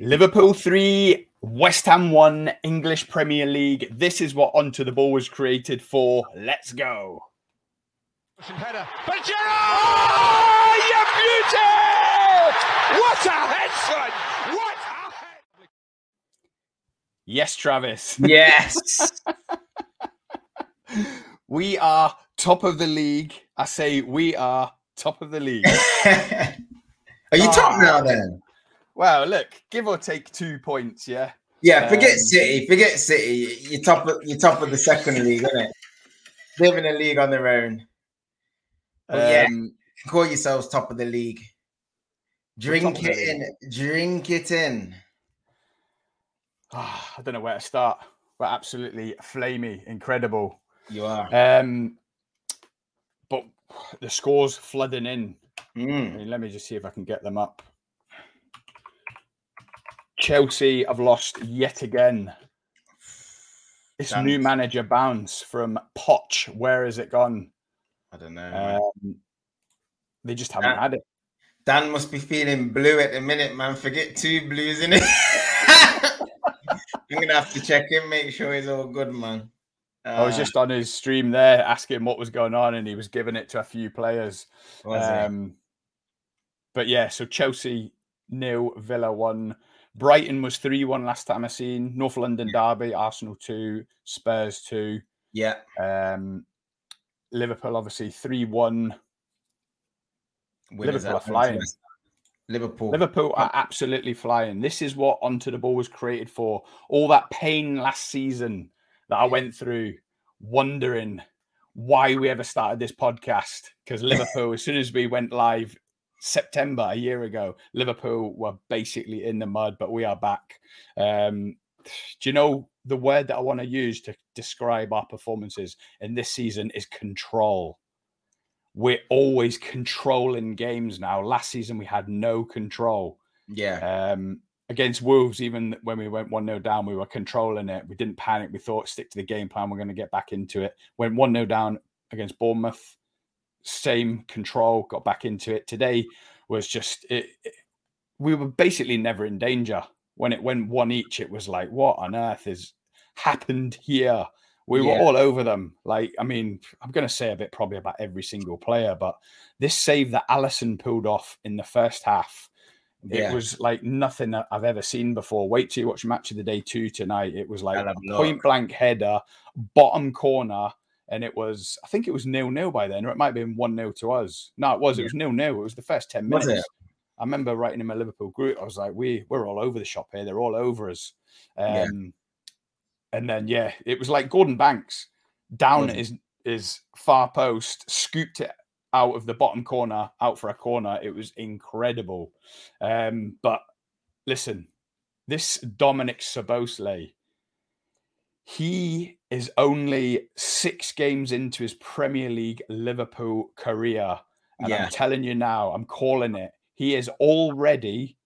Liverpool 3, West Ham 1, English Premier League. This is what Onto the Ball was created for. Let's go. Header. But Oh, you beauty! What a head, son! What a head! Yes, Travis. Yes. we are top of the league. I say we are top of the league. are you oh, top ah. now then? Well, look, give or take two points, yeah. Yeah, forget um, City. Forget City. You're top of you're top of the second league, isn't it? Living a league on their own. Um, yeah, call yourselves top of the league. Drink it in. Drink it in. Oh, I don't know where to start. We're absolutely flamey, incredible. You are. Um, but the scores flooding in. Mm. I mean, let me just see if I can get them up. Chelsea have lost yet again. This Damn. new manager bounce from Poch. Where has it gone? I don't know. Um, they just haven't Dan, had it. Dan must be feeling blue at the minute, man. Forget two blues in it. I'm gonna have to check him, make sure he's all good, man. Uh, I was just on his stream there asking what was going on, and he was giving it to a few players. Um, but yeah, so Chelsea nil, Villa one. Brighton was 3 1 last time I seen. North London Derby, Arsenal 2, Spurs 2. Yeah. Um, Liverpool obviously 3 1. Liverpool are flying. Liverpool. Liverpool are absolutely flying. This is what Onto the Ball was created for. All that pain last season that I went through, wondering why we ever started this podcast. Because Liverpool, as soon as we went live September a year ago, Liverpool were basically in the mud, but we are back. Um, do you know the word that I want to use to describe our performances in this season is control. We're always controlling games now. Last season we had no control. Yeah. Um, against Wolves, even when we went 1 0 down, we were controlling it. We didn't panic. We thought, stick to the game plan. We're going to get back into it. Went 1 0 down against Bournemouth, same control, got back into it. Today was just, it, it, we were basically never in danger. When it went one each, it was like, what on earth has happened here? We were all over them. Like, I mean, I'm going to say a bit probably about every single player, but this save that Alisson pulled off in the first half yeah. It was like nothing that I've ever seen before. Wait till you watch Match of the Day 2 tonight. It was like a point blank header, bottom corner, and it was, I think it was nil nil by then, or it might have been 1 nil to us. No, it was. It was nil nil. It was the first 10 minutes. I remember writing in my Liverpool group, I was like, we, we're all over the shop here. They're all over us. Um, yeah. And then, yeah, it was like Gordon Banks down at his, his far post, scooped it out of the bottom corner, out for a corner. It was incredible. Um, but listen, this Dominic Szoboszlai, he is only six games into his Premier League Liverpool career. And yeah. I'm telling you now, I'm calling it. He is already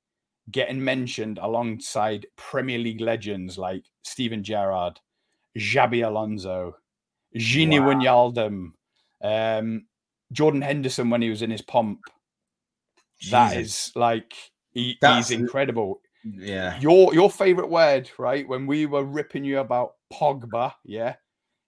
getting mentioned alongside Premier League legends like Steven Gerrard, Xabi Alonso, Gini wow. Wijnaldum, um, Jordan Henderson when he was in his pomp. Jesus. That is like he, he's incredible. Yeah. Your your favorite word, right? When we were ripping you about Pogba, yeah,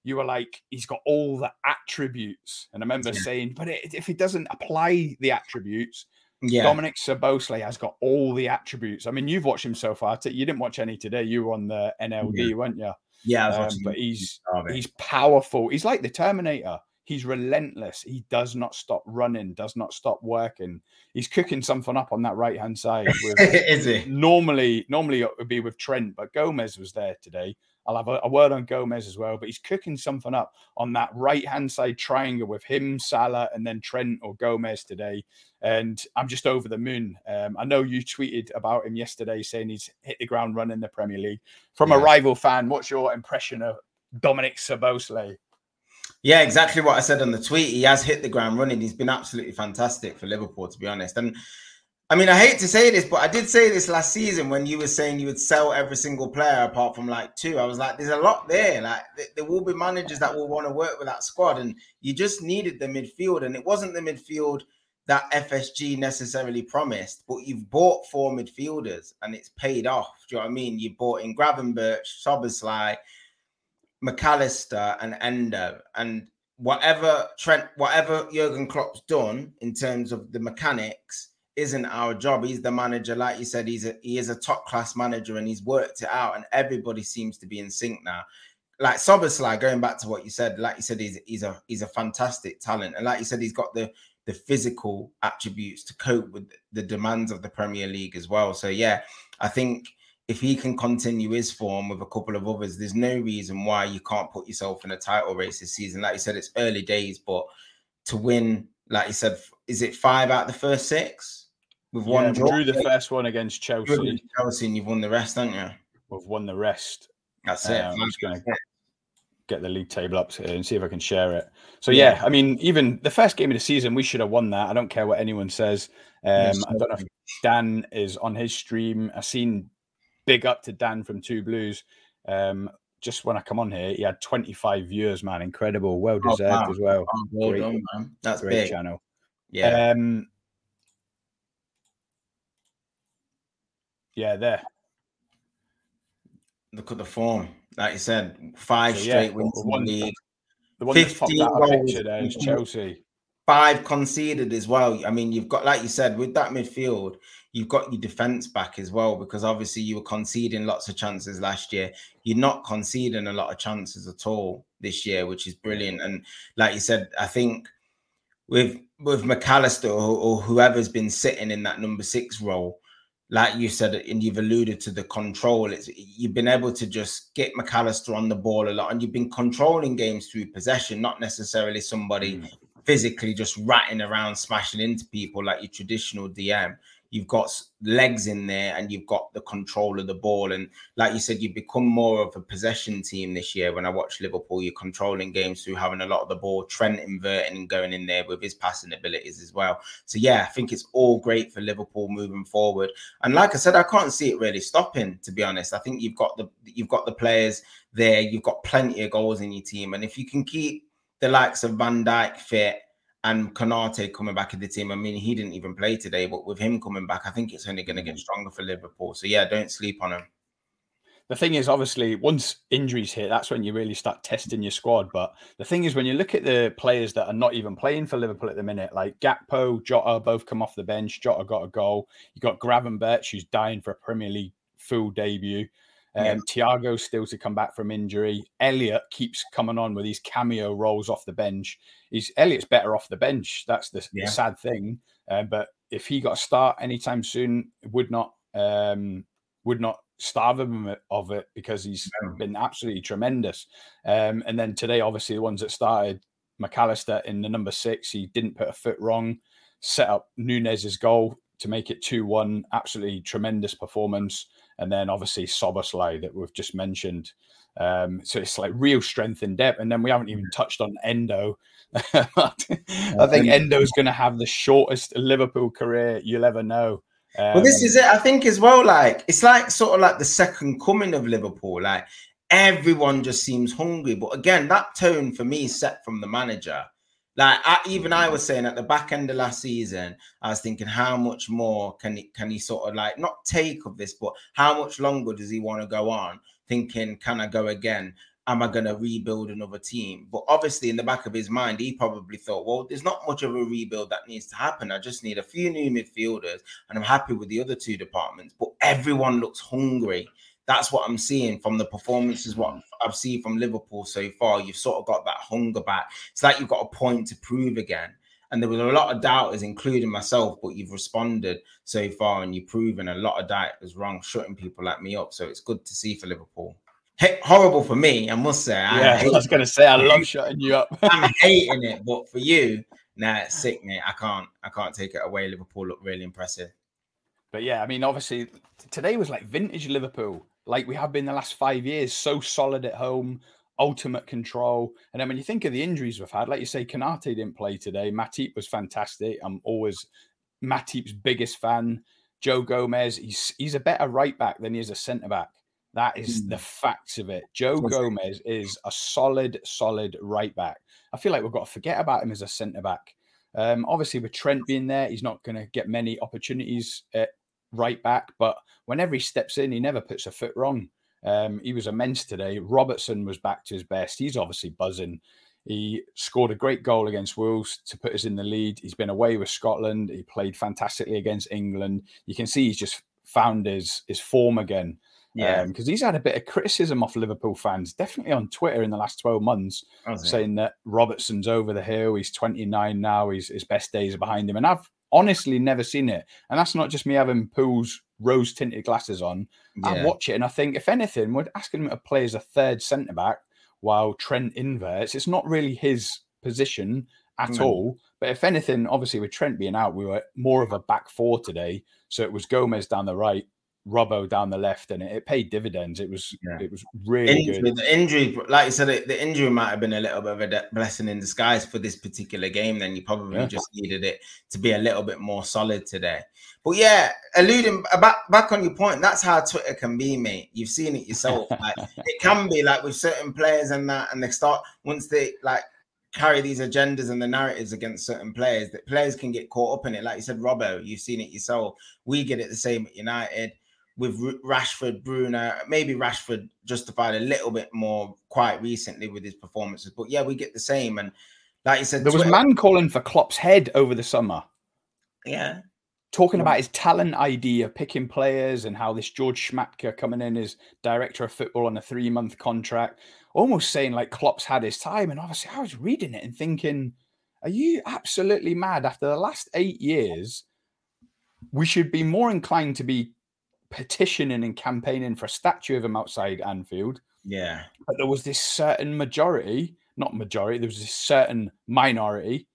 you were like, he's got all the attributes. And I remember yeah. saying, but it, if he doesn't apply the attributes, yeah. Dominic Szoboszlai has got all the attributes. I mean, you've watched him so far. You didn't watch any today. You were on the NLD, yeah. weren't you? Yeah, um, but he's he's powerful. He's like the Terminator. He's relentless. He does not stop running, does not stop working. He's cooking something up on that right hand side. With, Is he? Normally, normally it would be with Trent, but Gomez was there today. I'll have a, a, word on Gomez as well, but he's cooking something up on that right hand side triangle with him, Salah, and then Trent or Gomez today. And I'm just over the moon. Um, I know you tweeted about him yesterday saying he's hit the ground running the Premier League. From yeah. a rival fan, what's your impression of Dominic Szoboszlai? Yeah, exactly what I said on the tweet. He has hit the ground running. He's been absolutely fantastic for Liverpool, to be honest. And I mean, I hate to say this, but I did say this last season when you were saying you would sell every single player apart from like two. I was like, there's a lot there. Like, there will be managers that will want to work with that squad, and you just needed the midfield, and it wasn't the midfield that FSG necessarily promised, but you've bought four midfielders and it's paid off. Do you know what I mean? You bought in Gravenberch, Szoboszlai, McAllister, and Endo. And whatever Trent, whatever Jurgen Klopp's done in terms of the mechanics isn't our job. He's the manager, like you said. He's a he is a top class manager, and he's worked it out. And everybody seems to be in sync now. Like Szoboszlai, going back to what you said, like you said, he's he's a he's a fantastic talent, and like you said, he's got the the physical attributes to cope with the demands of the Premier League as well. So yeah, I think if he can continue his form with a couple of others, there's no reason why you can't put yourself in a title race this season. Like you said, it's early days, but to win, like you said, is it five out of the first six? With yeah, one draw? drew the first one against Chelsea. Chelsea, and you've won the rest, haven't you? We've won the rest. That's it. Um, I'm just going to get the league table up and see if I can share it. So yeah, I mean, even the first game of the season, we should have won that. I don't care what anyone says. Um, I don't know if Dan is on his stream. I've seen big up to Dan from Two Blues. Um, just when I come on here, he had 25 viewers, man. Incredible. Well deserved oh, wow. as well. Oh, well great, done, man. That's great big. channel. Yeah. Um, yeah, there. Look at the form. Like you said, five so, straight yeah, wins the one, league. The one 15 that popped out of picture there is Chelsea. Five conceded as well. I mean, you've got, like you said, with that midfield, you've got your defense back as well because obviously you were conceding lots of chances last year. You're not conceding a lot of chances at all this year, which is brilliant. And like you said, I think with with McAllister or, or whoever's been sitting in that number six role, like you said, and you've alluded to the control. It's you've been able to just get McAllister on the ball a lot, and you've been controlling games through possession, not necessarily somebody mm. physically just ratting around, smashing into people like your traditional DM you've got legs in there and you've got the control of the ball. And like you said, you've become more of a possession team this year. When I watch Liverpool, you're controlling games through having a lot of the ball, Trent inverting and going in there with his passing abilities as well. So yeah, I think it's all great for Liverpool moving forward. And like I said, I can't see it really stopping, to be honest. I think you've got the you've got the players there, you've got plenty of goals in your team. And if you can keep the likes of Van Dijk fit and Konate coming back in the team. I mean, he didn't even play today, but with him coming back, I think it's only going to get mm. stronger for Liverpool. So yeah, don't sleep on him. The thing is, obviously, once injuries hit, that's when you really start testing your squad. But the thing is, when you look at the players that are not even playing for Liverpool at the minute, like Gakpo, Jota, both come off the bench. Jota got a goal. You got Gravenberch, who's dying for a Premier League full debut. Um, yeah. Thiago still to come back from injury. Elliot keeps coming on with these cameo roles off the bench. He's Elliot's better off the bench. That's the, yeah. the sad thing. Uh, but if he got a start anytime soon, would not um, would not starve him of it because he's been absolutely tremendous. Um, and then today, obviously, the ones that started McAllister in the number six, he didn't put a foot wrong. Set up Nunez's goal to make it two one. Absolutely tremendous performance and then obviously Szoboszlai that we've just mentioned. Um, so it's like real strength in depth, and then we haven't even touched on Endo. I think Endo is going to have the shortest Liverpool career you'll ever know. Um, well, this is it. I think as well. Like it's like sort of like the second coming of Liverpool. Like everyone just seems hungry, but again, that tone for me is set from the manager. Like I, even I was saying at the back end of last season, I was thinking how much more can he can he sort of like not take of this, but how much longer does he want to go on? Thinking, can I go again? Am I going to rebuild another team? But obviously, in the back of his mind, he probably thought, well, there's not much of a rebuild that needs to happen. I just need a few new midfielders, and I'm happy with the other two departments. But everyone looks hungry that's what I'm seeing from the performances. What I've seen from Liverpool so far, you've sort of got that hunger back. It's like you've got a point to prove again. And there was a lot of doubters, including myself, but you've responded so far and you've proven a lot of doubt doubters wrong, shutting people like me up. So it's good to see for Liverpool. Hey, horrible for me, I must say. I yeah, I was going to say, I love shutting you up. I'm hating it, but for you, nah, it's sick, mate. I can't, I can't take it away. Liverpool look really impressive. But yeah, I mean, obviously, today was like vintage Liverpool like we have been the last five years, so solid at home, ultimate control. And then when you think of the injuries we've had, like you say, Konate didn't play today. Matip was fantastic. I'm always Matip's biggest fan. Joe Gomez, he's he's a better right back than he is a centre back. That is mm. the facts of it. Joe Gomez is a solid, solid right back. I feel like we've got to forget about him as a centre back. Um, obviously, with Trent being there, he's not going to get many opportunities at right back. But whenever he steps in, he never puts a foot wrong. Um, he was immense today. Robertson was back to his best. He's obviously buzzing. He scored a great goal against Wolves to put us in the lead. He's been away with Scotland. He played fantastically against England. You can see he's just found his his form again. Yeah, because um, he's had a bit of criticism off Liverpool fans, definitely on Twitter in the last 12 months, saying that Robertson's over the hill. He's 29 now. He's, his best days are behind him. And I've honestly never seen it. And that's not just me having Pool's rose tinted glasses on. Yeah. I watch it and I think, if anything, we're asking him to play as a third centre back while Trent inverts. It's not really his position at mm. all. But if anything, obviously with Trent being out, we were more of a back four today. So it was Gomez down the right, Robbo down the left, and it, it paid dividends. It was yeah. it was really injury, good. The injury, like you said, the injury might have been a little bit of a blessing in disguise for this particular game. Then you probably yeah. just needed it to be a little bit more solid today. But yeah, alluding back back on your point, that's how Twitter can be, mate. You've seen it yourself. Like, it can be like with certain players and that, and they start once they like carry these agendas and the narratives against certain players that players can get caught up in it. Like you said, Robbo, you've seen it yourself. We get it the same at United with Rashford, Bruno. Maybe Rashford justified a little bit more quite recently with his performances, but yeah, we get the same. And like you said, there was a man calling for Klopp's head over the summer. Yeah. Talking about his talent idea, picking players and how this George Schmadtke coming in as director of football on a three month contract almost saying like Klopp's had his time. And obviously, I was reading it and thinking, are you absolutely mad? After the last eight years, we should be more inclined to be petitioning and campaigning for a statue of him outside Anfield. Yeah. But there was this certain majority, not majority, there was this certain minority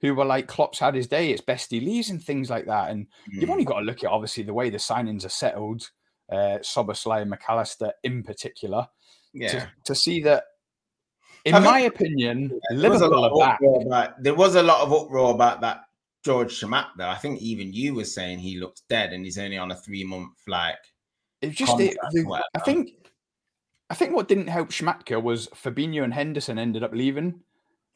who were like, Klopp's had his day, it's best he leaves and things like that. And mm. you've only got to look at obviously the way the signings are settled, uh, Szoboszlai and McAllister in particular yeah. to, to see that. In I my think, opinion, yeah, Liverpool are back. About, there was a lot of uproar about that George though. I think even you were saying he looks dead and he's only on a three month like. It just it, the, I think I think what didn't help Schmadtke was Fabinho and Henderson ended up leaving.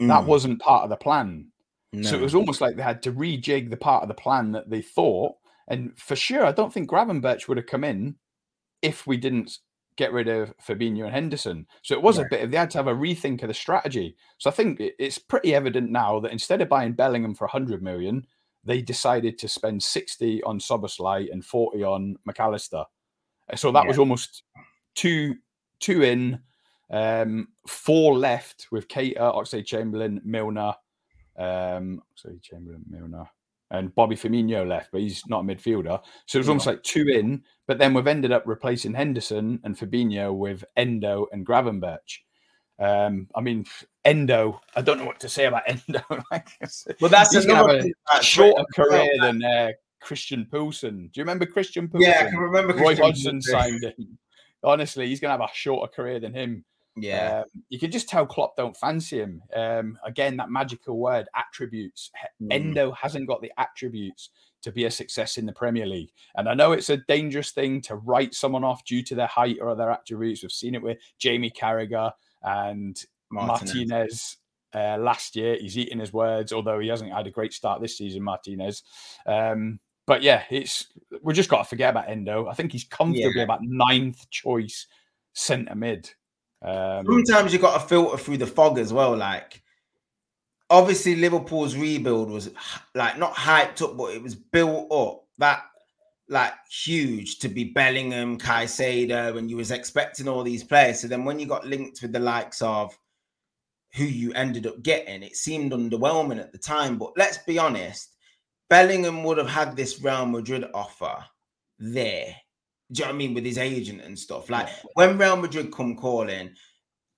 Mm. That wasn't part of the plan. No. So it was almost like they had to rejig the part of the plan that they thought. And for sure, I don't think Gravenberch would have come in if we didn't get rid of Fabinho and Henderson. So it was a bit of they had to have a rethink of the strategy. So I think it's pretty evident now that instead of buying Bellingham for 100 million, they decided to spend 60 on Szoboszlai and 40 on McAllister. So that yeah. was almost two two in, um, four left with Keita, Oxlade Chamberlain, Milner, um, Oxlade Chamberlain, Milner, and Bobby Firmino left, but he's not a midfielder. So it was almost like two in, but then we've ended up replacing Henderson and Fabinho with Endo and Gravenberch. Um, I mean, Endo, I don't know what to say about Endo. well, that's he's another a shorter career than uh, Christian Poulsen. Do you remember Christian Poulsen? Yeah, I can remember. Roy Hodgson signed him. Honestly, he's going to have a shorter career than him. Yeah, um, you can just tell Klopp don't fancy him. Um, again, that magical word, attributes. Mm. Endo hasn't got the attributes to be a success in the Premier League. And I know it's a dangerous thing to write someone off due to their height or their attributes. We've seen it with Jamie Carragher and Martinez. Martinez uh, last year. He's eating his words, although he hasn't had a great start this season, Martinez. Um, but yeah, it's we just got to forget about Endo. I think he's comfortably yeah. about ninth choice centre mid. Um, Sometimes you got to filter through the fog as well. Like, obviously, Liverpool's rebuild was like not hyped up, but it was built up that like huge to be Bellingham, Caicedo, and you was expecting all these players. So then when you got linked with the likes of who you ended up getting, it seemed underwhelming at the time. But let's be honest, Bellingham would have had this Real Madrid offer there do you know what I mean? With his agent and stuff. Like yeah. when Real Madrid come calling,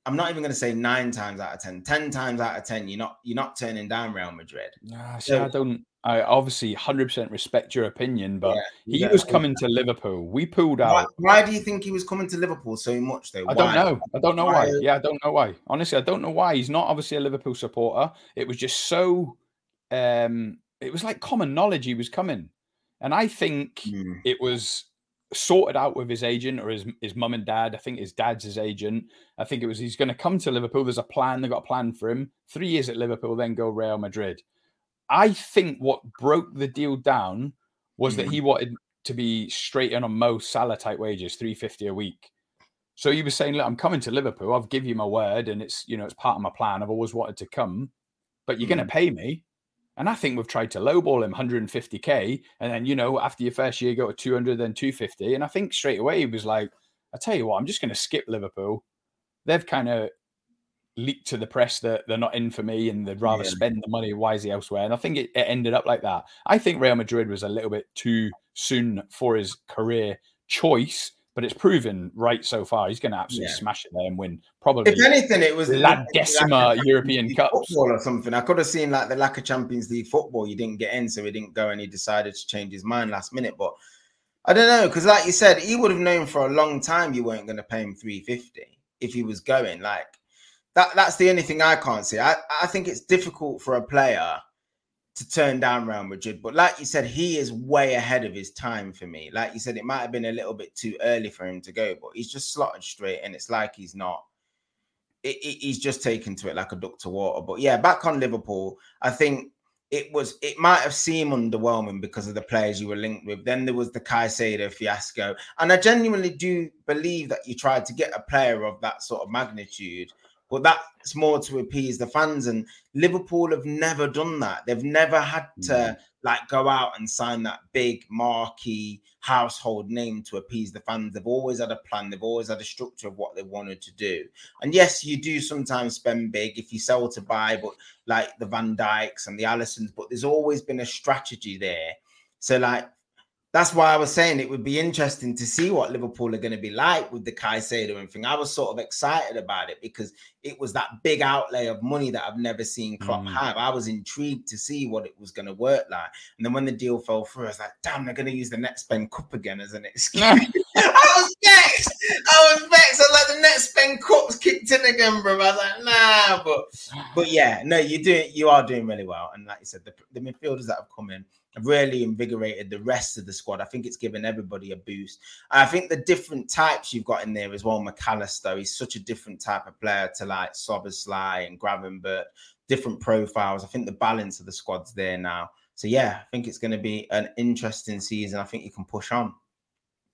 I'm not even going to say nine times out of ten, ten times out of ten, you're not you're not turning down Real Madrid. Nah, see, so, I don't. I obviously 100 percent respect your opinion, but yeah, he was coming to Liverpool. We pulled out. Why, why, do you think he was coming to Liverpool so much though? I don't know. I don't know why? why. Yeah, I don't know why. Honestly, I don't know why. He's not obviously a Liverpool supporter. It was just so. um It was like common knowledge he was coming, and I think mm. it was sorted out with his agent or his his mum and dad. I think his dad's his agent. I think it was he's going to come to Liverpool. There's a plan. They got a plan for him. Three years at Liverpool, then go Real Madrid. I think what broke the deal down was mm. that he wanted to be straight in on Mo Salah type wages, 350 a week. So he was saying, Look, I'm coming to Liverpool. I've give you my word, and it's you know, it's part of my plan. I've always wanted to come, but you're mm. gonna pay me. And I think we've tried to lowball him 150k, and then you know, after your first year, go to 200, then 250. And I think straight away he was like, I tell you what, I'm just gonna skip Liverpool. They've kind of leaked to the press that they're not in for me and they'd rather yeah. spend the money wisely elsewhere. And I think it, it, ended up like that. I think Real Madrid was a little bit too soon for his career choice, but it's proven right so far. He's going to absolutely yeah. smash it there and win. Probably. If anything, it was La Decima like European Cup or something. I could have seen like the lack of Champions League football. You didn't get in, so he didn't go, and he decided to change his mind last minute. But I don't know because, like you said, he would have known for a long time you weren't going to pay him three fifty if he was going. Like that that's the only thing I can't see. I, I think it's difficult for a player to turn down Real Madrid, but like you said, he is way ahead of his time for me. Like you said, it might have been a little bit too early for him to go, but he's just slotted straight, and it's like he's not. It, it, he's just taken to it like a duck to water. But yeah, back on Liverpool, I think it was it might have seemed underwhelming because of the players you were linked with. Then there was the Caicedo fiasco, and I genuinely do believe that you tried to get a player of that sort of magnitude but that's more to appease the fans. And Liverpool have never done that. They've never had to mm. like go out and sign that big marquee household name to appease the fans. They've always had a plan. They've always had a structure of what they wanted to do. And yes, you do sometimes spend big if you sell to buy, but like the Van Dijks and the Alissons, But there's always been a strategy there. So like that's why I was saying it would be interesting to see what Liverpool are going to be like with the Caicedo and thing. I was sort of excited about it because it was that big outlay of money that I've never seen Klopp mm. have. I was intrigued to see what it was going to work like. And then when the deal fell through, I was like, damn, they're going to use the Netspend Cup again as an excuse. I was vexed. I was vexed. I like, the Netspend Cup's kicked in again, bro. I was like, nah, but but yeah, no, you do you are doing really well. And like you said, the, the midfielders that have come in have really invigorated the rest of the squad. I think it's given everybody a boost. I think the different types you've got in there as well. McAllister, he's such a different type of player to like Szoboszlai and Gravenberch, different profiles. I think the balance of the squad's there now. So yeah, I think it's going to be an interesting season. I think you can push on.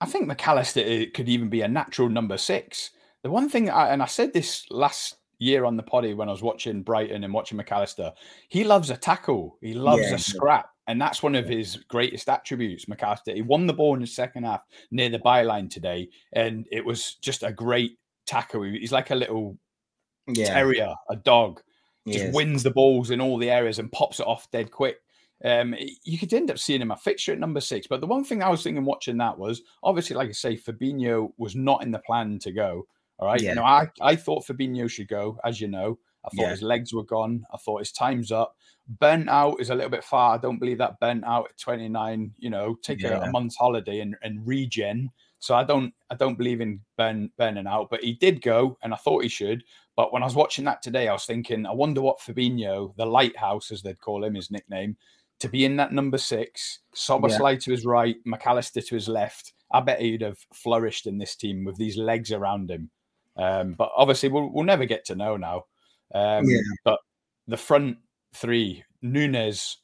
I think McAllister uh, could even be a natural number six. The one thing, I, and I said this last year on the potty when I was watching Brighton and watching McAllister, he loves a tackle. He loves yeah, a scrap. And that's one of his greatest attributes, McAllister. He won the ball in the second half near the byline today, and it was just a great tackle. He's like a little yeah. terrier, a dog. Just wins the balls in all the areas and pops it off dead quick. Um, you could end up seeing him a fixture at number six. But the one thing I was thinking watching that was obviously, like I say, Fabinho was not in the plan to go. All right. Yeah. You know, I, I thought Fabinho should go, as you know. I thought yeah. his legs were gone. I thought his time's up. Bent out is a little bit far. I don't believe that bent out at 29. You know, take yeah. a, a, month's holiday and, and regen. So I don't I don't believe in Ben burning out, but he did go, and I thought he should. But when I was watching that today, I was thinking, I wonder what Fabinho, the lighthouse as they'd call him, his nickname, to be in that number six, Szoboszlai yeah. to his right, McAllister to his left. I bet he'd have flourished in this team with these legs around him. Um, but obviously, we'll, we'll never get to know now. Um, yeah. But the front three, Nunez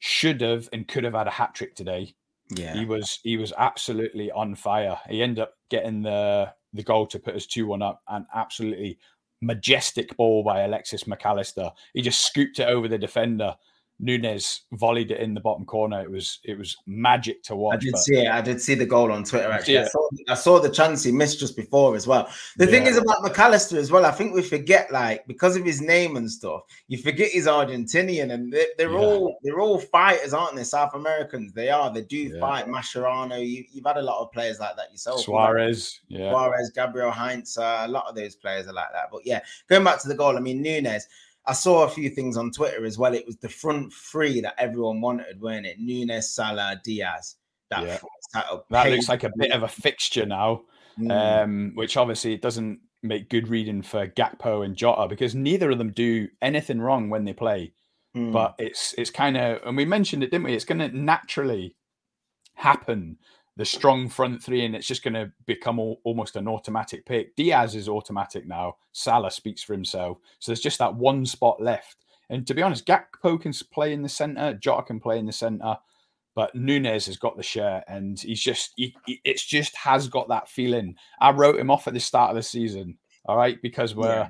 should have and could have had a hat trick today. Yeah, he was he was absolutely on fire. He ended up getting the the goal to put us two one up, and absolutely majestic ball by Alexis McAllister. He just scooped it over the defender Nunez volleyed it in the bottom corner. It was it was magic to watch. I did but... see it. I did see the goal on Twitter. Actually, I saw, I saw, the chance he missed just before as well. The yeah. thing is about McAllister as well. I think we forget, like, because of his name and stuff, you forget he's Argentinian, and they, are yeah. all they're all fighters, aren't they? South Americans. They are. They do yeah. fight. Mascherano. You, have had a lot of players like that yourself. Suarez. Yeah. Suarez, Gabriel Heinze. Uh, a lot of those players are like that. But yeah, going back to the goal. I mean, Nunez. I saw a few things on Twitter as well. It was the front three that everyone wanted, weren't it? Nunez, Salah, Diaz. That, yeah. that looks like a bit of a fixture now, mm. um, which obviously it doesn't make good reading for Gakpo and Jota because neither of them do anything wrong when they play. Mm. But it's it's kind of, and we mentioned it, didn't we? It's going to naturally happen the strong front three, and it's just going to become all, almost an automatic pick. Diaz is automatic now. Salah speaks for himself. So there's just that one spot left. And to be honest, Gakpo can play in the centre, Jota can play in the centre, but Nunez has got the share, and he's just he, it's just has got that feeling. I wrote him off at the start of the season, all right, because we're yeah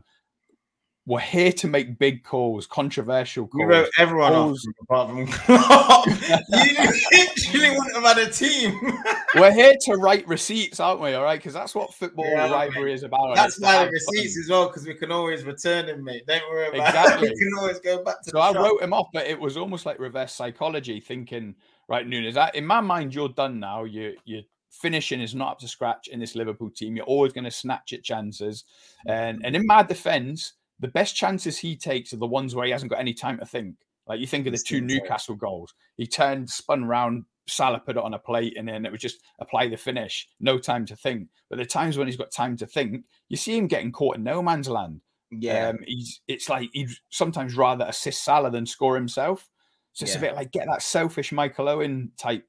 we're here to make big calls, controversial calls. You wrote everyone calls. off apart from you literally wouldn't have had a team. we're here to write receipts, aren't we? All right, because that's what football yeah, rivalry is about. That's why the receipts fun. as well, because we can always return them, mate. Don't worry about exactly. it. We can always go back to. So I shop. wrote him off, but it was almost like reverse psychology, thinking, right, Nunez, in my mind, you're done now. You you finishing is not up to scratch in this Liverpool team. You're always going to snatch at chances, mm. and and in my defence the best chances he takes are the ones where he hasn't got any time to think. Like you think of the two Newcastle goals, he turned, spun round, Salah put it on a plate, and then it was just apply the finish, no time to think. But the times when he's got time to think, you see him getting caught in no man's land. Yeah, um, he's it's like he'd sometimes rather assist Salah than score himself. So it's yeah. a bit like get that selfish Michael Owen type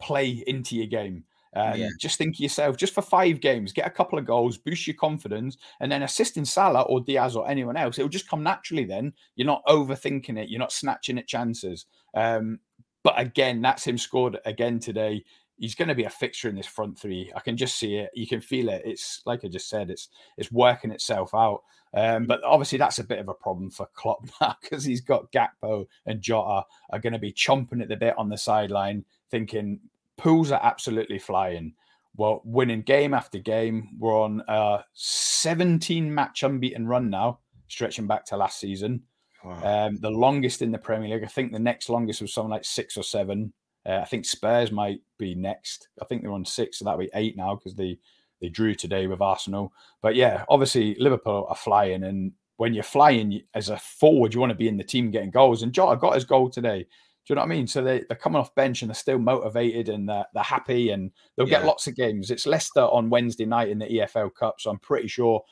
play into your game. Um, yeah. Just think of yourself, just for five games, get a couple of goals, boost your confidence, and then assisting Salah or Diaz or anyone else, it will just come naturally. Then you're not overthinking it, you're not snatching at chances. Um, but again, that's him scored again today. He's going to be a fixture in this front three. I can just see it. You can feel it. It's like I just said. It's it's working itself out. Um, but obviously, that's a bit of a problem for Klopp now because he's got Gakpo and Jota are going to be chomping at the bit on the sideline, thinking Pools are absolutely flying. Well, winning game after game. We're on a 17 match unbeaten run now, stretching back to last season. Wow. Um, the longest in the Premier League. I think the next longest was something like six or seven. Uh, I think Spurs might be next. I think they're on six, so that would be eight now because they they drew today with Arsenal. But yeah, obviously Liverpool are flying, and when you're flying as a forward, you want to be in the team getting goals. And Jota got his goal today. Do you know what I mean? So they, they're coming off bench and they're still motivated and they're, they're happy and they'll yeah. get lots of games. It's Leicester on Wednesday night in the EFL Cup. So I'm pretty sure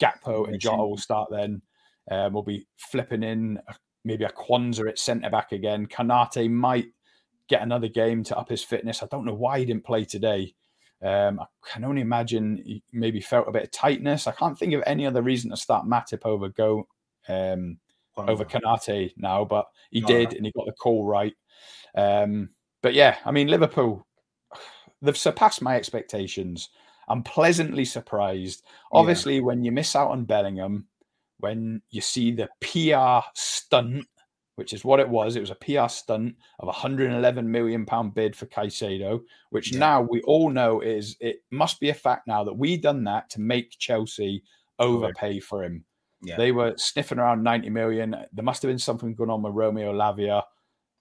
Gakpo and Jota will start then. Um, we'll be flipping in maybe a Quansah at centre back again. Konate might get another game to up his fitness. I don't know why he didn't play today. Um, I can only imagine he maybe felt a bit of tightness. I can't think of any other reason to start Matip over Go. Um, over Konate now, but he did and he got the call right. Um, but yeah, I mean, Liverpool, they've surpassed my expectations. I'm pleasantly surprised. Obviously, yeah. when you miss out on Bellingham, when you see the PR stunt, which is what it was, it was a PR stunt of a 111 million pound bid for Caicedo, which yeah. now we all know is it must be a fact now that we done that to make Chelsea overpay for him. Yeah. They were sniffing around 90 million. There must have been something going on with Romeo Lavia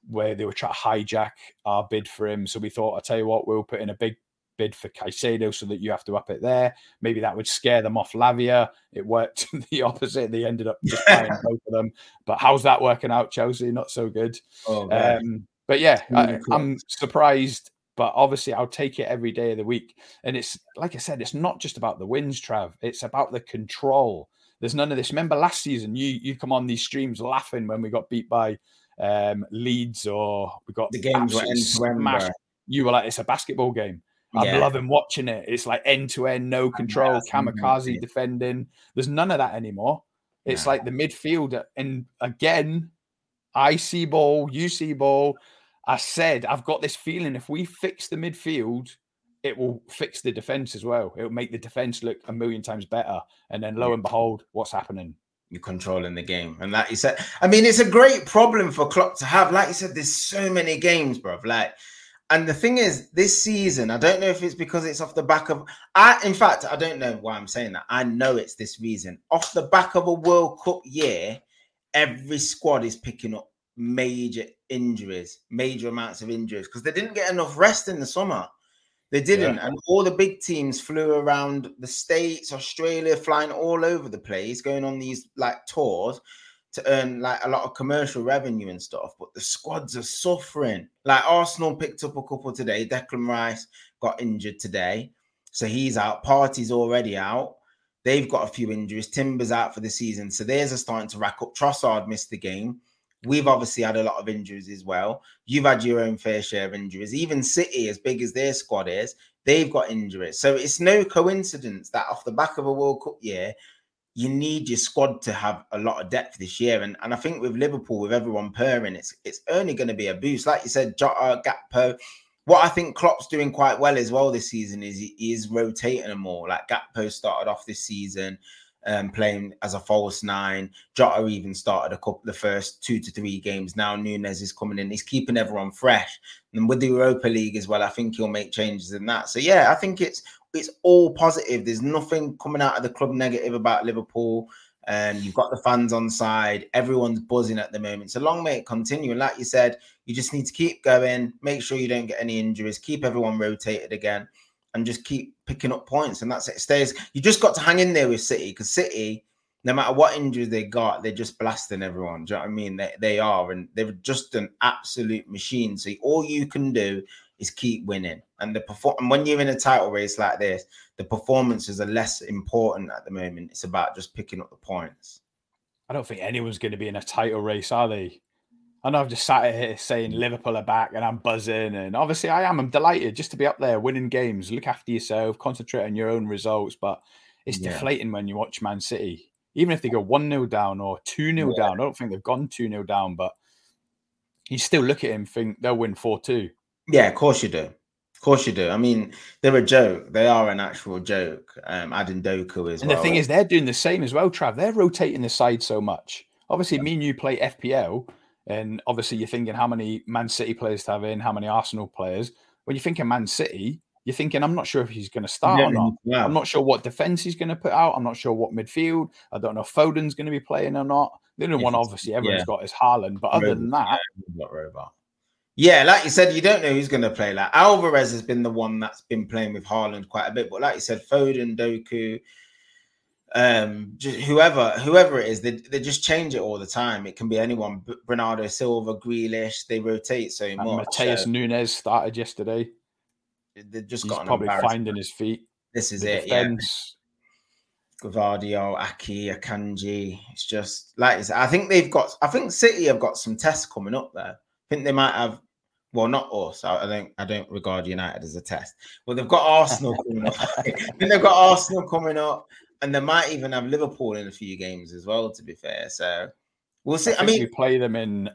where they were trying to hijack our bid for him. So we thought, I'll tell you what, we'll put in a big bid for Caicedo so that you have to up it there. Maybe that would scare them off Lavia. It worked the opposite. They ended up just buying both of them. But how's that working out, Chelsea? Not so good. Oh, um, but yeah, I, I'm surprised but obviously I'll take it every day of the week. And it's like I said, it's not just about the wins, Trav. It's about the control. There's none of this. Remember last season, you you come on these streams laughing when we got beat by um, Leeds or we got the games were end to end. You were like, it's a basketball game. I'm yeah. loving watching it. It's like end to end, no control, kamikaze defending. There's none of that anymore. It's like the midfield, and again, I see ball, you see ball. I said I've got this feeling if we fix the midfield, it will fix the defense as well. It will make the defense look a million times better. And then lo and behold, what's happening? You're controlling the game. And like you said, I mean, it's a great problem for Klopp to have. Like you said, there's so many games, bro. Like, and the thing is, this season, I don't know if it's because it's off the back of I in fact, I don't know why I'm saying that. I know it's this reason. Off the back of a World Cup year, every squad is picking up major injuries, major amounts of injuries, because they didn't get enough rest in the summer. They didn't, yeah. and all the big teams flew around the states, Australia, flying all over the place, going on these like tours to earn like a lot of commercial revenue and stuff. But the squads are suffering. Like Arsenal picked up a couple today. Declan Rice got injured today, so he's out. Partey's already out. They've got a few injuries. Timber's out for the season, so theirs are starting to rack up. Trossard missed the game. We've obviously had a lot of injuries as well. You've had your own fair share of injuries. Even City, as big as their squad is, they've got injuries. So it's no coincidence that off the back of a World Cup year, you need your squad to have a lot of depth this year. And, and I think with Liverpool, with everyone purring, it's it's only going to be a boost. Like you said, Jota, Gakpo. What I think Klopp's doing quite well as well this season is he is rotating them more. Like Gakpo started off this season um, playing as a false nine. Jota even started a couple the first two to three games. Now Nunez is coming in. He's keeping everyone fresh. And with the Europa League as well, I think he'll make changes in that. So yeah, I think it's it's all positive. There's nothing coming out of the club negative about Liverpool. And um, you've got the fans on side. Everyone's buzzing at the moment. So long may it continue. And like you said, you just need to keep going. Make sure you don't get any injuries. Keep everyone rotated again and just keep picking up points. And that's it. Stays. You just got to hang in there with City because City, no matter what injuries they got, they're just blasting everyone. Do you know what I mean? They, they are, and they're just an absolute machine. So all you can do is keep winning. And the perform and when you're in a title race like this, the performances are less important at the moment. It's about just picking up the points. I don't think anyone's going to be in a title race, are they? I know I've just sat here saying Liverpool are back and I'm buzzing. And obviously I am. I'm delighted just to be up there winning games. Look after yourself, concentrate on your own results. But it's yeah. deflating when you watch Man City. Even if they go 1 0 down or 2 0 yeah. down. I don't think they've gone 2 0 down, but you still look at him think they'll win 4 2. Yeah, of course you do. Of course you do. I mean, they're a joke. They are an actual joke. Um, adding Doku as and well. the thing is, they're doing the same as well, Trav. They're rotating the side so much. Obviously, me and you play FPL and obviously, you're thinking how many Man City players to have in, how many Arsenal players. When you're thinking Man City, you're thinking, I'm not sure if he's going to start yeah, or not. Yeah. I'm not sure what defense he's going to put out. I'm not sure what midfield. I don't know if Foden's going to be playing or not. The only one, obviously, everyone's yeah. got is Haaland. But other than that, yeah, robot. Yeah, like you said, you don't know who's going to play. Like Alvarez has been the one that's been playing with Haaland quite a bit. But like you said, Foden, Doku, um whoever whoever it is they, they just change it all the time it can be anyone bernardo silva grealish they rotate so and much Matheus so. Nunes started yesterday they just got probably finding his feet this is the it defense. yeah Gvardiol, Aké, Akanji. It's just like I think they've got. I think City have got some tests coming up there. I think they might have. Well, not us. I, I don't. I don't regard United as a test. Well, they've got Arsenal coming up. then they've got Arsenal coming up and they might even have Liverpool in a few games as well. To be fair, so we'll see. I, I mean, we play them in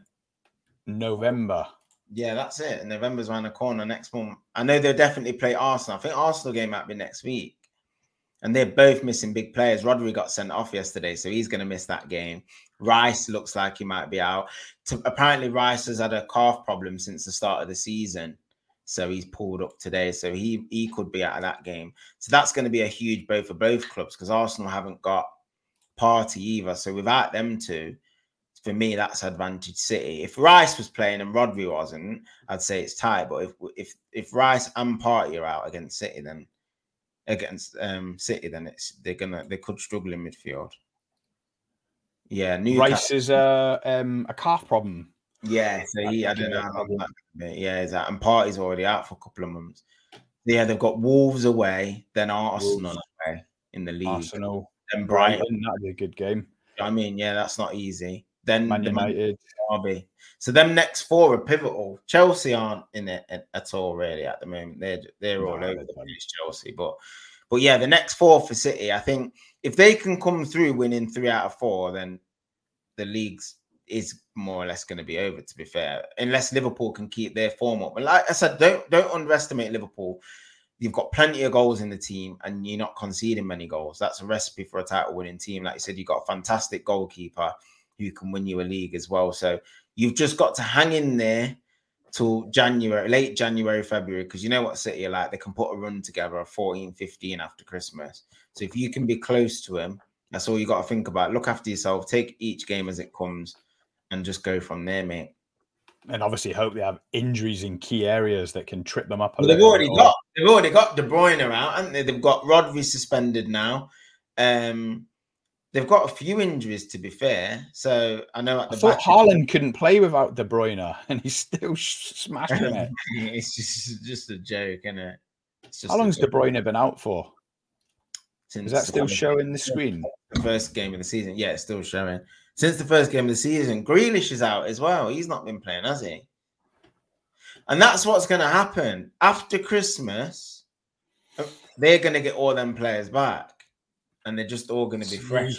November. Yeah, that's it. November's around the corner next month. I know they'll definitely play Arsenal. I think Arsenal game might be next week. And they're both missing big players. Rodri got sent off yesterday, so he's going to miss that game. Rice looks like he might be out. To, apparently, Rice has had a calf problem since the start of the season. So he's pulled up today. So he he could be out of that game. So that's going to be a huge blow for both clubs because Arsenal haven't got Partey either. So without them two, for me, that's advantage City. If Rice was playing and Rodri wasn't, I'd say it's tight. But if if if Rice and Partey are out against City, then against um City, then it's they're gonna they could struggle in midfield. Yeah, Newcastle. Rice is a um a calf problem. Yeah, so he, I don't know how long that. Yeah, is that and Partey's already out for a couple of months. Yeah, they've got Wolves away, then Arsenal Wolves. away in the league. Arsenal, then Brighton. That'd be a good game. I mean, yeah, that's not easy. Then Man United, Derby. So them next four are pivotal. Chelsea aren't in it at all really at the moment. They're they're no, all over the place, Chelsea. But but yeah, the next four for City, I think if they can come through winning three out of four, then the league's is more or less going to be over. To be fair, unless Liverpool can keep their form up. But like I said, don't don't underestimate Liverpool. You've got plenty of goals in the team, and you're not conceding many goals. That's a recipe for a title-winning team. Like you said, you've got a fantastic goalkeeper who can win you a league as well. So you've just got to hang in there till January, late January, February, because you know what City are like. They can put a run together of 14, 15 after Christmas. So if you can be close to him, that's all you got to think about. Look after yourself. Take each game as it comes and just go from there, mate. And obviously, hope they have injuries in key areas that can trip them up. Well, they've already got they've already got De Bruyne out, haven't they? They've got Rodri suspended now. Um, they've got a few injuries, to be fair. So I know. At the I thought Haaland couldn't play without De Bruyne, and he's still smashing it. it's just just a joke, isn't it? How long's De Bruyne been out for? Since Is that still showing the screen? The first game of the season, yeah, it's still showing since the first game of the season. Grealish is out as well. He's not been playing, has he? And that's what's going to happen after Christmas. They're going to get all them players back, and they're just all going to be fresh.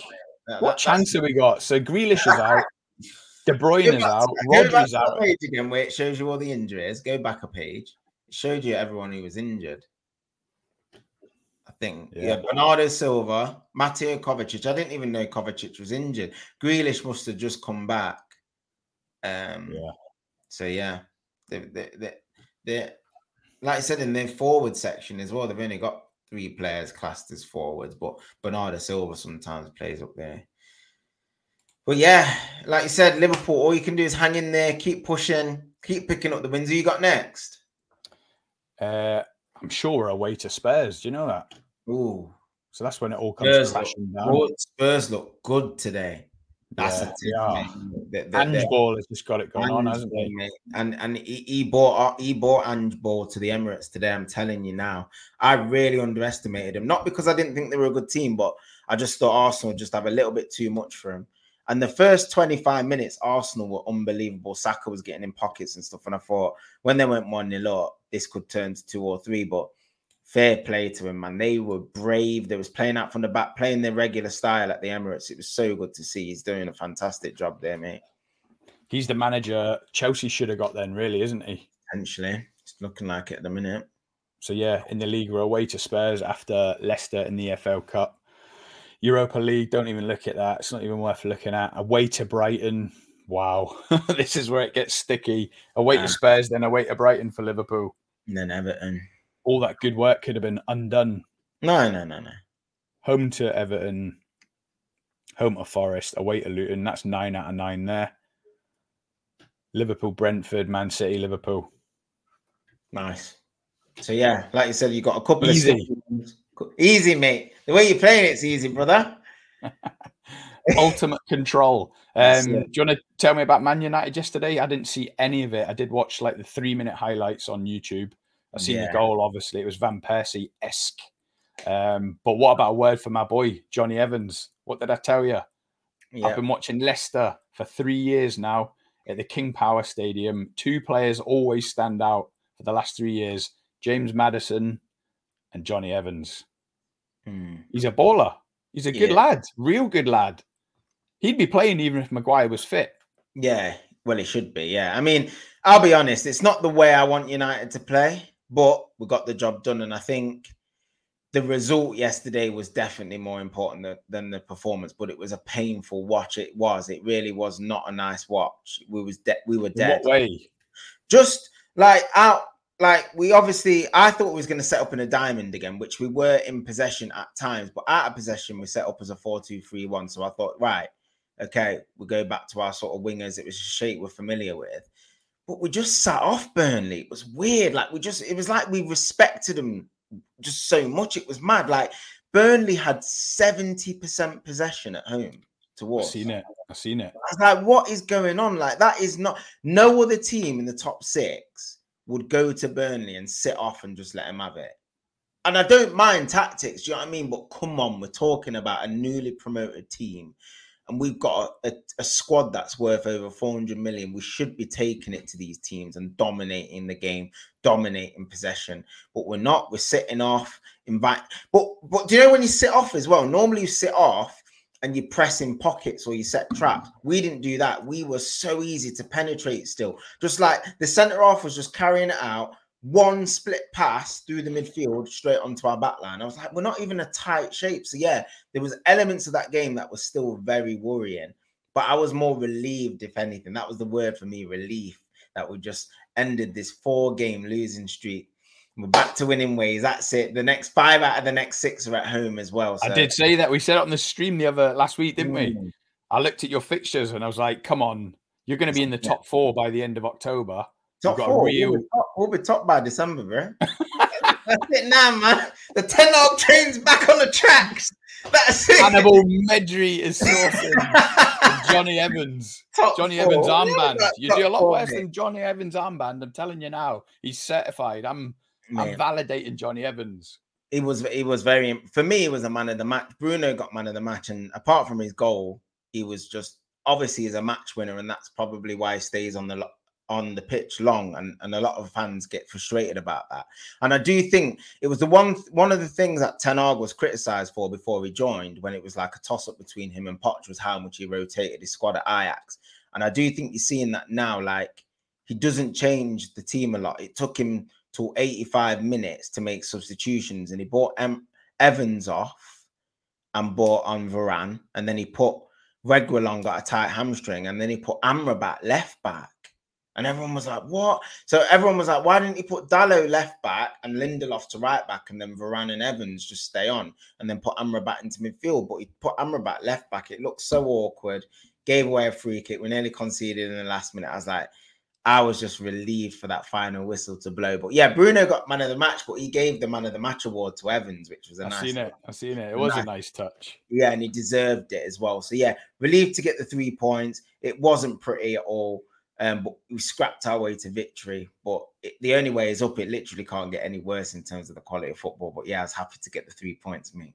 That, what that, chance have we got? So Grealish is out. De Bruyne is out. Rodri's out. Page again, where it shows you all the injuries. Go back a page. It showed you everyone who was injured. Think. Yeah. yeah. Bernardo Silva, Mateo Kovacic. I didn't even know Kovacic was injured. Grealish must have just come back. Um, yeah. So yeah, they, they, they, they, like I said in their forward section as well. They've only got three players classed as forwards, but Bernardo Silva sometimes plays up there. But yeah, like you said, Liverpool, all you can do is hang in there, keep pushing, keep picking up the wins. Who you got next? Uh, I'm sure we're away to Spurs. Do you know that? Ooh. So that's when it all comes Spurs crashing down. Good. Spurs look good today. That's yeah, a tip, Angeball has just got it going on, hasn't he? Mate. And and he, he bought uh, he bought Angeball to the Emirates today. I'm telling you now, I really underestimated him. Not because I didn't think they were a good team, but I just thought Arsenal just have a little bit too much for him. And the first 25 minutes, Arsenal were unbelievable. Saka was getting in pockets and stuff. And I thought when they went 1 nil up, this could turn to two or three. But fair play to him, man. They were brave. They was playing out from the back, playing their regular style at the Emirates. It was so good to see. He's doing a fantastic job there, mate. He's the manager Chelsea should have got then, really, isn't he? Potentially. It's looking like it at the minute. So yeah, in the league, we're away to Spurs after Leicester in the EFL Cup. Europa League, don't even look at that. It's not even worth looking at. Away to Brighton. Wow. this is where it gets sticky. Away yeah. to Spurs, then away to Brighton for Liverpool. And then Everton all that good work could have been undone. No, no, no, no. Home to Everton, home to Forest, away to Luton. That's nine out of nine there. Liverpool, Brentford, Man City, Liverpool. Nice. So yeah, like you said, you got a couple easy. of easy, easy, mate. The way you're playing it's easy, brother. Ultimate control. Um, do you want to tell me about Man United yesterday? I didn't see any of it. I did watch like the three minute highlights on YouTube. I seen yeah. the goal. Obviously, it was Van Persie esque. Um, but what about a word for my boy Jonny Evans? What did I tell you? Yeah. I've been watching Leicester for three years now at the King Power Stadium. Two players always stand out for the last three years: James Maddison and Jonny Evans. Hmm. He's a baller. He's a good yeah. lad, real good lad. He'd be playing even if Maguire was fit. Yeah, well, he should be. Yeah, I mean, I'll be honest. It's not the way I want United to play but we got the job done. And I think the result yesterday was definitely more important than, than, the performance, but it was a painful watch. It was. It really was not a nice watch. We was de- we were dead. what way? Just like out. Like we obviously, I thought we was going to set up in a diamond again, which we were in possession at times, but out of possession we set up as a four-two-three-one. So I thought, right, okay, we go back to our sort of wingers. It was a shape we're familiar with but we just sat off Burnley. It was weird. Like we just, it was like we respected them just so much. It was mad. Like Burnley had 70% possession at home to I've seen it. I've seen it. I was like, what is going on? Like that is not no other team in the top six would go to Burnley and sit off and just let them have it. And I don't mind tactics, do you know what I mean? But come on, we're talking about a newly promoted team and we've got a, a, squad that's worth over 400 million, we should be taking it to these teams and dominating the game, dominating possession. But we're not. We're sitting off. Invite. But but do you know when you sit off as well? Normally you sit off and you press in pockets or you set traps. We didn't do that. We were so easy to penetrate still. Just like the centre off was just carrying it out one split pass through the midfield straight onto our back line. I was like, we're not even a tight shape. So yeah, there was elements of that game that was still very worrying. But I was more relieved, if anything. That was the word for me, relief, that we just ended this four-game losing streak. We're back to winning ways. That's it. The next five out of the next six are at home as well. So. I did say that. We said it on the stream the other last week, didn't mm. we? I looked at your fixtures and I was like, come on, you're going to be in the top four by the end of October. Top four. We'll, be top, we'll, be top, by December, bro. That's it now, man. The 10 old train's back on the tracks. That's it. Hannibal Mejbri is sourcing Jonny Evans. Top Jonny four. Evans armband. You do a lot worse than Jonny Evans armband. I'm telling you now. He's certified. I'm I'm validating Jonny Evans. He was he was very for me, he was a man of the match. Bruno got man of the match, and apart from his goal, he was just obviously he's a match winner, and that's probably why he stays on the on the pitch long and, and a lot of fans get frustrated about that. And I do think it was the one one of the things that Ten Hag was criticized for before he joined when it was like a toss up between him and Poch was how much he rotated his squad at Ajax. And I do think you're seeing that now like he doesn't change the team a lot. It took him to 85 minutes to make substitutions and he bought em- Evans off and bought on Varane and then he put Reguilon got a tight hamstring and then he put Amrabat left back and everyone was like, what? So everyone was like, why didn't he put Dalot left back and Lindelof to right back and then Varane and Evans just stay on and then put Amrabat into midfield? But he put Amrabat left back. It looked so awkward. Gave away a free kick. We nearly conceded in the last minute. I was like, I was just relieved for that final whistle to blow. But yeah, Bruno got man of the match, but he gave the man of the match award to Evans, which was a I've nice. seen it. I've seen it. It was nice. a nice touch. Yeah, and he deserved it as well. So yeah, relieved to get the three points. It wasn't pretty at all. Um, but we scrapped our way to victory. But it, the only way is up. It literally can't get any worse in terms of the quality of football. But yeah, I was happy to get the three points, me.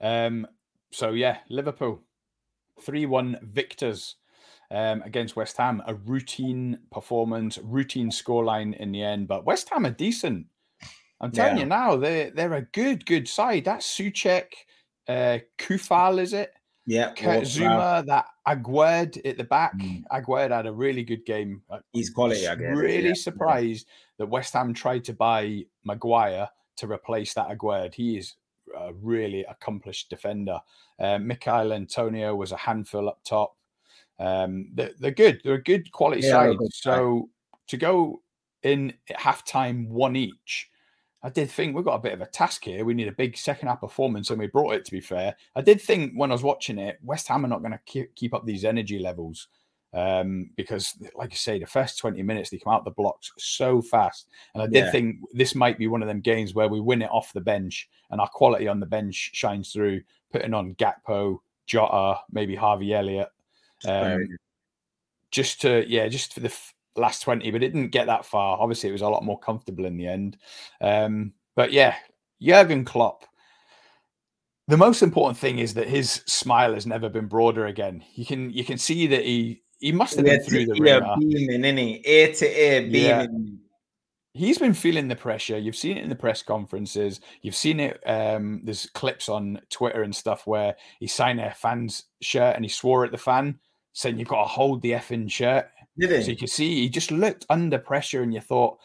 Um. So yeah, Liverpool, three-one victors um, against West Ham. A routine performance, routine scoreline in the end. But West Ham are decent. I'm telling yeah. you now, they're they're a good good side. That Soucek, uh, Coufal, is it? Yeah, Kurt Zouma, that Aguerd at the back. Mm. Aguerd had a really good game. He's quality. I guess. Really yeah. surprised that West Ham tried to buy Maguire to replace that Aguerd. He is a really accomplished defender. Uh, Michail Antonio was a handful up top. Um, they're, they're good. They're a good quality yeah, side. Good so to go in at halftime one each I did think we've got a bit of a task here. We need a big second half performance, and we brought it. To be fair, I did think when I was watching it, West Ham are not going to keep, up these energy levels um, because, like I say, the first twenty minutes they come out the blocks so fast, and I did yeah. think this might be one of them games where we win it off the bench, and our quality on the bench shines through. Putting on Gakpo, Jota, maybe Harvey Elliott, um, just to yeah, just for the last 20, but it didn't get that far. Obviously, it was a lot more comfortable in the end. Um, but yeah, Jurgen Klopp. The most important thing is that his smile has never been broader again. You can you can see that he he must have been through the ringer. beaming, isn't he? Ear to ear beaming. Yeah. He's been feeling the pressure. You've seen it in the press conferences. You've seen it. Um, there's clips on Twitter and stuff where he signed a fan's shirt and he swore at the fan, saying you've got to hold the effing shirt. Did he? So you can see he just looked under pressure, and you thought,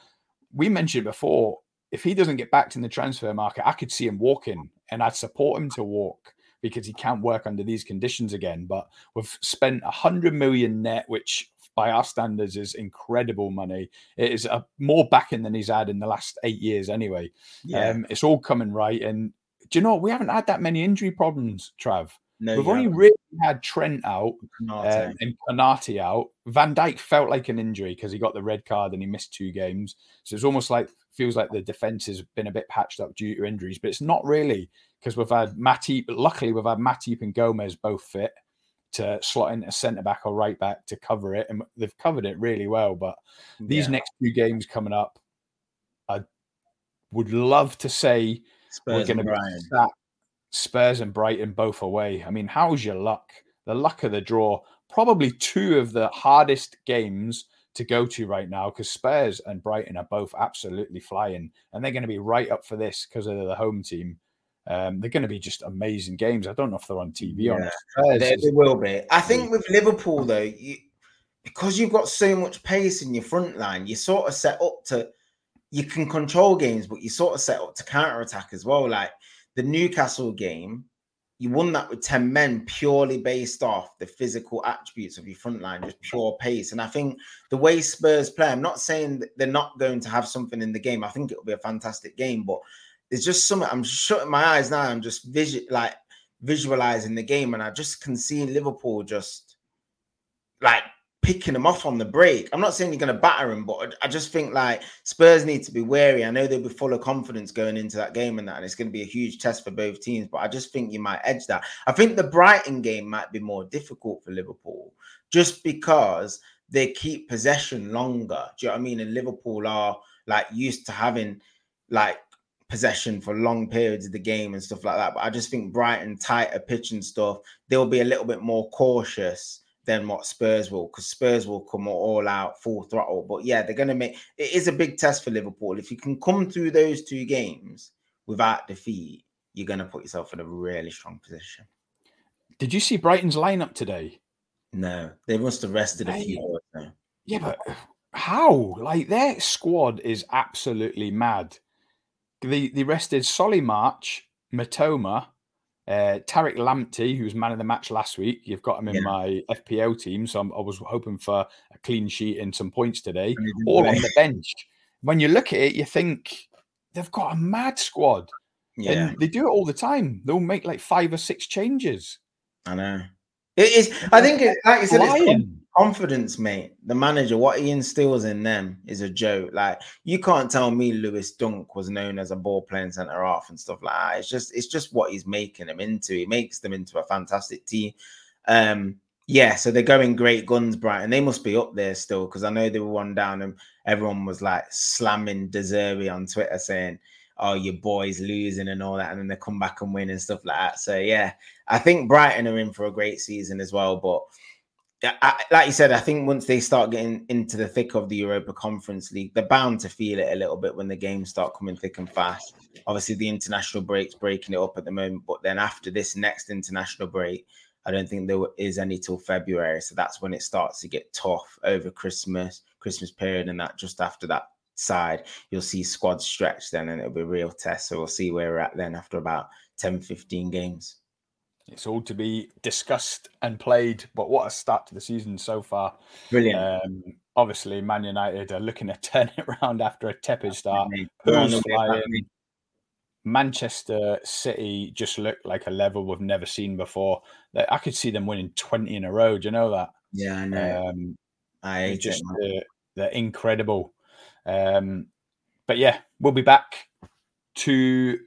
we mentioned before, if he doesn't get backed in the transfer market, I could see him walking, and I'd support him to walk because he can't work under these conditions again. But we've spent a hundred million net, which by our standards is incredible money. It is a more backing than he's had in the last eight years, anyway. Yeah. Um, it's all coming right, and do you know we haven't had that many injury problems, Trav. No, We've only really had Trent out um, and Konate out. Van Dijk felt like an injury because he got the red card and he missed two games. So it's almost like feels like the defense has been a bit patched up due to injuries, but it's not really because we've had Matip. Luckily, we've had Matip and Gomez both fit to slot in a centre back or right back to cover it, and they've covered it really well. But these yeah. next two games coming up, I would love to say Spurs we're going to be sat Spurs and Brighton both away. I mean, how's your luck? The luck of the draw. Probably two of the hardest games to go to right now because Spurs and Brighton are both absolutely flying, and they're going to be right up for this because they're the home team. Um, they're going to be just amazing games. I don't know if they're on TV yeah, or they, they, will be. I think with Liverpool though, you, because you've got so much pace in your front line, you sort of set up to you can control games, but you sort of set up to counter attack as well. Like the Newcastle game, you won that with 10 men purely based off the physical attributes of your front line, just pure pace. And I think the way Spurs play, I'm not saying that they're not going to have something in the game. I think it'll be a fantastic game, but there's just something I'm shutting my eyes now. I'm just visual like visualizing the game, and I just can see Liverpool just like picking them off on the break. I'm not saying you're going to batter them, but I just think like Spurs need to be wary. I know they'll be full of confidence going into that game and that, and it's going to be a huge test for both teams. But I just think you might edge that. I think the Brighton game might be more difficult for Liverpool just because they keep possession longer. Do you know what I mean? And Liverpool are like used to having like possession for long periods of the game and stuff like that. But I just think Brighton tighter pitch and stuff, they'll be a little bit more cautious than what Spurs will, because Spurs will come all out full throttle. But yeah, they're going to make it is a big test for Liverpool. If you can come through those two games without defeat, you're going to put yourself in a really strong position. Did you see Brighton's lineup today? No, they must have rested a few. Yeah, but how? Like their squad is absolutely mad. They they rested Solly March, Mitoma, uh, Tariq Lamptey, who was man of the match last week. You've got him in yeah. my FPL team, so I'm, i was hoping for a clean sheet and some points today. All on the bench. When you look at it, you think they've got a mad squad. Yeah, and they do it all the time. They'll make like five or six changes. I know. It is. I think, it, like said, it's confidence, mate. The manager, what he instills in them is a joke. Like you can't tell me Lewis Dunk was known as a ball playing centre half and stuff like that. It's just, it's just what he's making them into. He makes them into a fantastic team. Um, yeah, so they're going great guns, Brighton. They must be up there still because I know they were one down and everyone was like slamming De Zerbi on Twitter saying oh, your boys losing and all that, and then they come back and win and stuff like that. So yeah, I think Brighton are in for a great season as well. But I, like you said, I think once they start getting into the thick of the Europa Conference League, they're bound to feel it a little bit when the games start coming thick and fast. Obviously, the international break's breaking it up at the moment, but then after this next international break, I don't think there is any till February. So that's when it starts to get tough over Christmas, Christmas period, and that just after that side, you'll see squad stretch then and it'll be real test. So we'll see where we're at then after about 10, 15 games. It's all to be discussed and played, but what a start to the season so far. Brilliant. Um, obviously, Man United are looking to turn it around after a tepid start. Manchester City just looked like a level we've never seen before. I could see them winning 20 in a row. Do you know that? Yeah, I know. Um, I just, uh, they're incredible. Um, but yeah, we'll be back to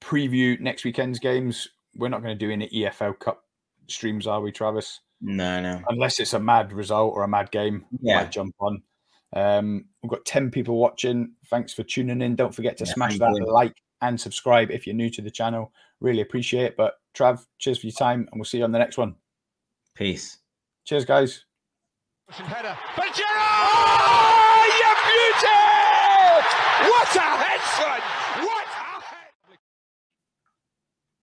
preview next weekend's games. We're not going to do any EFL Cup streams, are we, Travis? No, no. Unless it's a mad result or a mad game, yeah. might jump on. Um, we've got 10 people watching. Thanks for tuning in. Don't forget to yeah, smash that you. like and subscribe if you're new to the channel. Really appreciate it. But Trav, cheers for your time, and we'll see you on the next one. Peace. Cheers, guys. Header, Oh, you beauty! What a head, son!